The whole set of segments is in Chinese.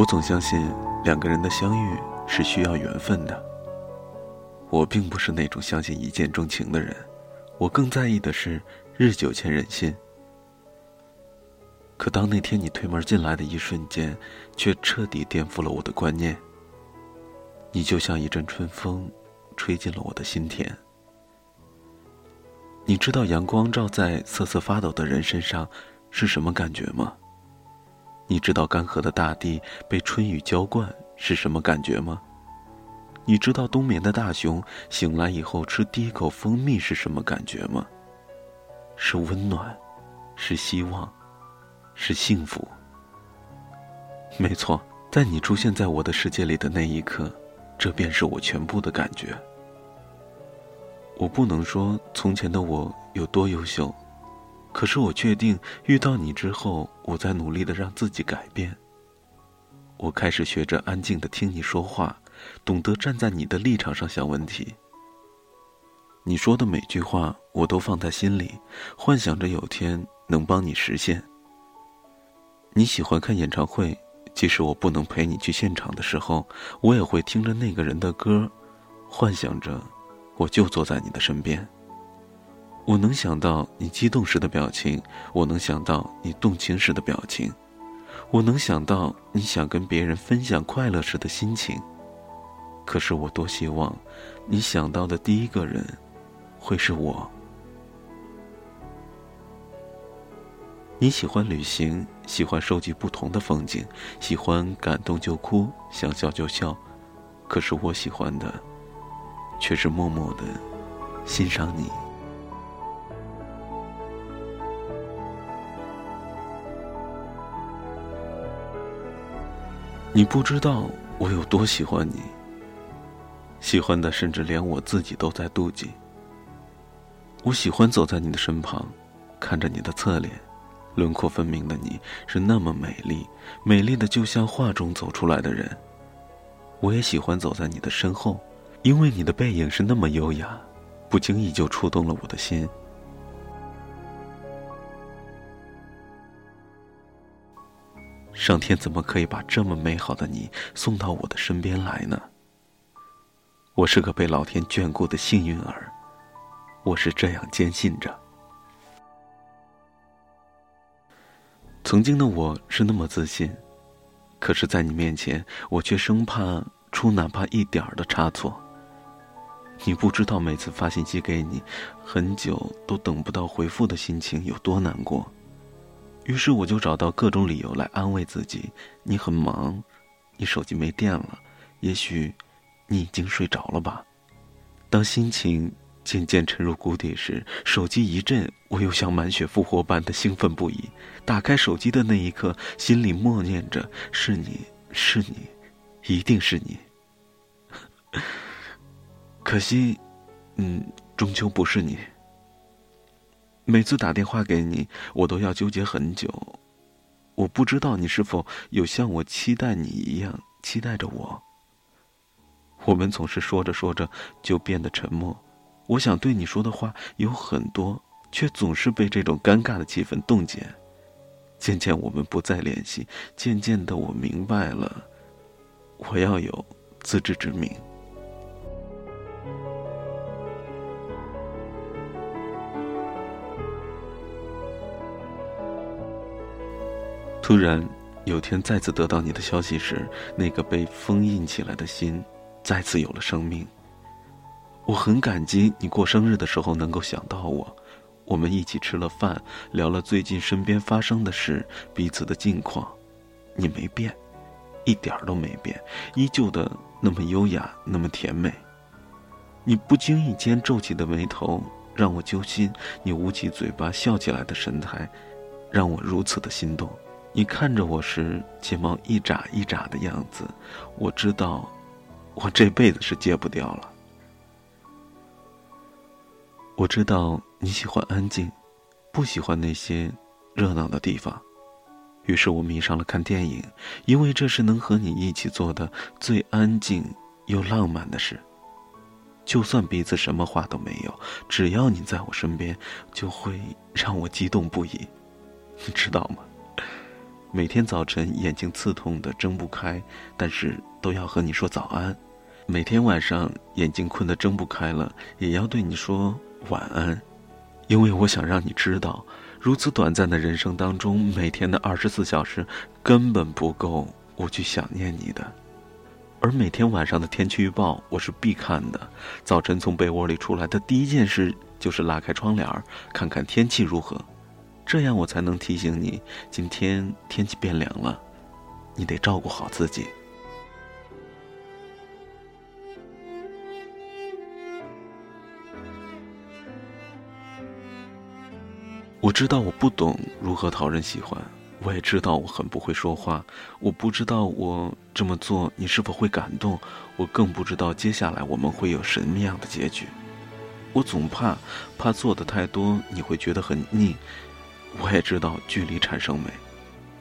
我总相信两个人的相遇是需要缘分的。我并不是那种相信一见钟情的人，我更在意的是日久见人心。可当那天你推门进来的一瞬间，却彻底颠覆了我的观念。你就像一阵春风，吹进了我的心田。你知道阳光照在瑟瑟发抖的人身上是什么感觉吗？你知道干涸的大地被春雨浇灌是什么感觉吗？你知道冬眠的大熊醒来以后吃第一口蜂蜜是什么感觉吗？是温暖，是希望，是幸福。没错，在你出现在我的世界里的那一刻，这便是我全部的感觉。我不能说从前的我有多优秀。可是我确定，遇到你之后，我在努力的让自己改变。我开始学着安静的听你说话，懂得站在你的立场上想问题。你说的每句话，我都放在心里，幻想着有天能帮你实现。你喜欢看演唱会，即使我不能陪你去现场的时候，我也会听着那个人的歌，幻想着我就坐在你的身边。我能想到你激动时的表情，我能想到你动情时的表情，我能想到你想跟别人分享快乐时的心情。可是我多希望，你想到的第一个人，会是我。你喜欢旅行，喜欢收集不同的风景，喜欢感动就哭，想笑就笑。可是我喜欢的，却是默默的欣赏你。你不知道我有多喜欢你，喜欢的甚至连我自己都在妒忌。我喜欢走在你的身旁，看着你的侧脸，轮廓分明的你是那么美丽，美丽的就像画中走出来的人。我也喜欢走在你的身后，因为你的背影是那么优雅，不经意就触动了我的心。上天怎么可以把这么美好的你送到我的身边来呢？我是个被老天眷顾的幸运儿，我是这样坚信着。曾经的我是那么自信，可是，在你面前，我却生怕出哪怕一点儿的差错。你不知道每次发信息给你，很久都等不到回复的心情有多难过。于是我就找到各种理由来安慰自己：你很忙，你手机没电了，也许你已经睡着了吧。当心情渐渐沉入谷底时，手机一震，我又像满血复活般的兴奋不已。打开手机的那一刻，心里默念着：是你是你，一定是你。可惜，嗯，终究不是你。每次打电话给你，我都要纠结很久。我不知道你是否有像我期待你一样期待着我。我们总是说着说着就变得沉默。我想对你说的话有很多，却总是被这种尴尬的气氛冻结。渐渐我们不再联系，渐渐的我明白了，我要有自知之明。突然，有天再次得到你的消息时，那个被封印起来的心，再次有了生命。我很感激你过生日的时候能够想到我，我们一起吃了饭，聊了最近身边发生的事，彼此的近况。你没变，一点儿都没变，依旧的那么优雅，那么甜美。你不经意间皱起的眉头让我揪心，你捂起嘴巴笑起来的神态，让我如此的心动。你看着我时，睫毛一眨一眨的样子，我知道，我这辈子是戒不掉了。我知道你喜欢安静，不喜欢那些热闹的地方，于是我迷上了看电影，因为这是能和你一起做的最安静又浪漫的事。就算彼此什么话都没有，只要你在我身边，就会让我激动不已，你知道吗？每天早晨眼睛刺痛的睁不开，但是都要和你说早安；每天晚上眼睛困得睁不开了，也要对你说晚安。因为我想让你知道，如此短暂的人生当中，每天的二十四小时根本不够我去想念你的。而每天晚上的天气预报我是必看的，早晨从被窝里出来的第一件事就是拉开窗帘看看天气如何，这样我才能提醒你，今天天气变凉了，你得照顾好自己。我知道我不懂如何讨人喜欢，我也知道我很不会说话，我不知道我这么做你是否会感动，我更不知道接下来我们会有什么样的结局。我总怕，怕做的太多你会觉得很腻。我也知道距离产生美，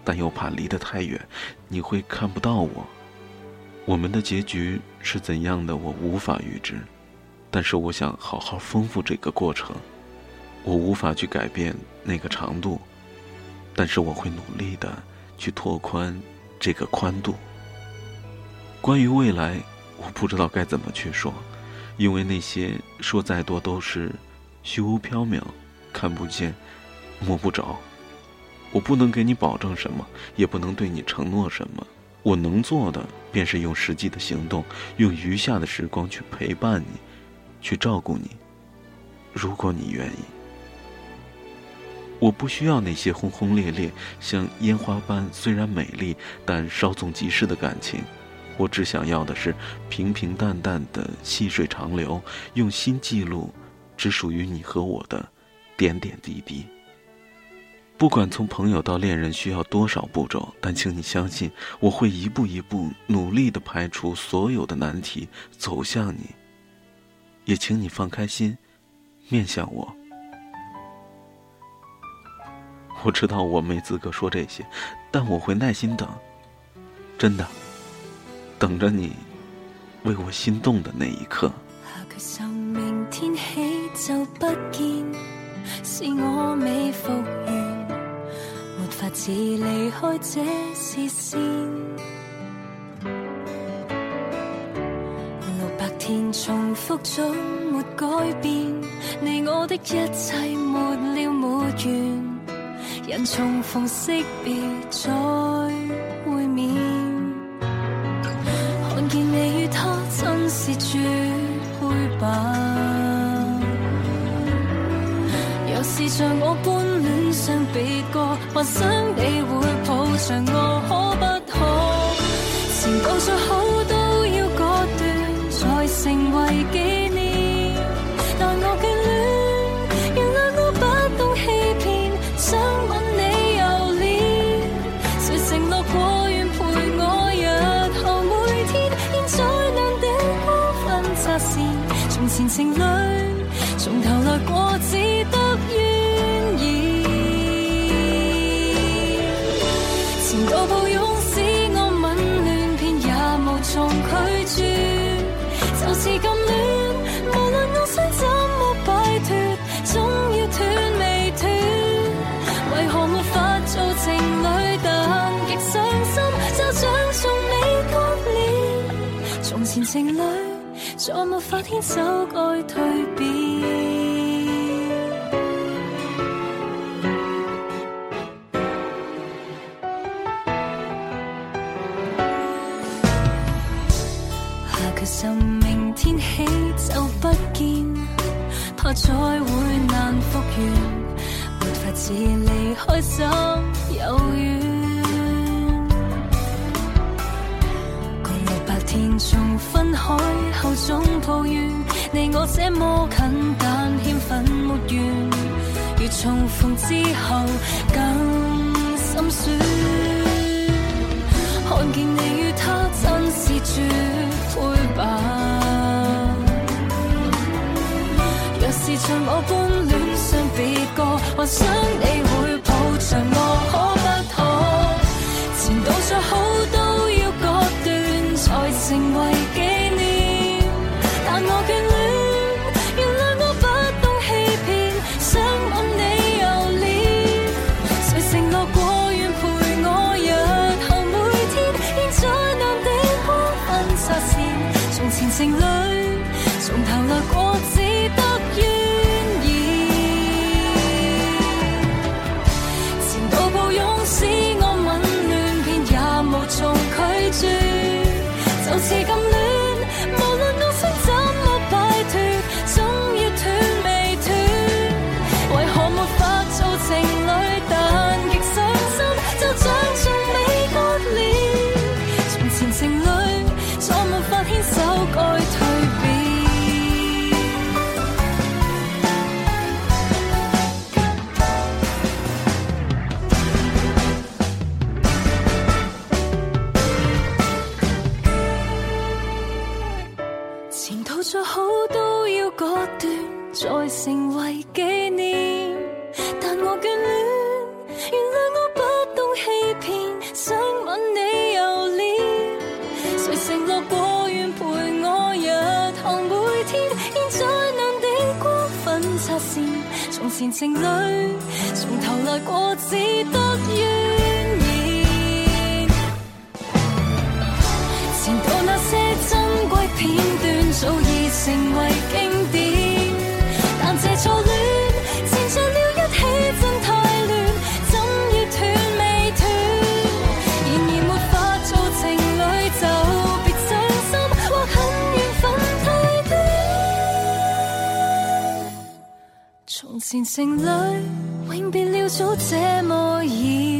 但又怕离得太远，你会看不到我。我们的结局是怎样的，我无法预知，但是我想好好丰富这个过程。我无法去改变那个长度，但是我会努力的去拓宽这个宽度。关于未来，我不知道该怎么去说，因为那些说再多都是虚无缥缈，看不见，摸不着。我不能给你保证什么，也不能对你承诺什么。我能做的，便是用实际的行动，用余下的时光去陪伴你，去照顾你。如果你愿意。我不需要那些轰轰烈烈、像烟花般虽然美丽但稍纵即逝的感情，我只想要的是平平淡淡的细水长流，用心记录只属于你和我的点点滴滴。不管从朋友到恋人需要多少步骤，但请你相信，我会一步一步努力的排除所有的难题，走向你。也请你放开心，面向我。我知道我没资格说这些，但我会耐心等，真的，等着你为我心动的那一刻。没法子离开这视线。六百天重复总没改变，你我的一切没了没完。人重逢惜别再会面，看见你与他真是绝配吧？是像我般恋上别个，幻想你会抱着我，可不可？前度再好都要割断，才成为纪念。但我眷恋，原谅我不懂欺骗，想吻你又脸。谁承诺过愿陪我日后每天？现在难的过分擦线，从前情侣情侣再没法牵手该蜕变。下决心明天起就不见，怕再会难复原，没法子离开心有怨。六百天从分开后总抱怨，你我这么近但欠份没完，如重逢之后更心酸。看见你与他真是绝配吧？若是像我般恋上别个，幻想你会抱着我，前情侶從頭來過，只得怨言。前度那些珍贵片段，前程里永别了，早这么易。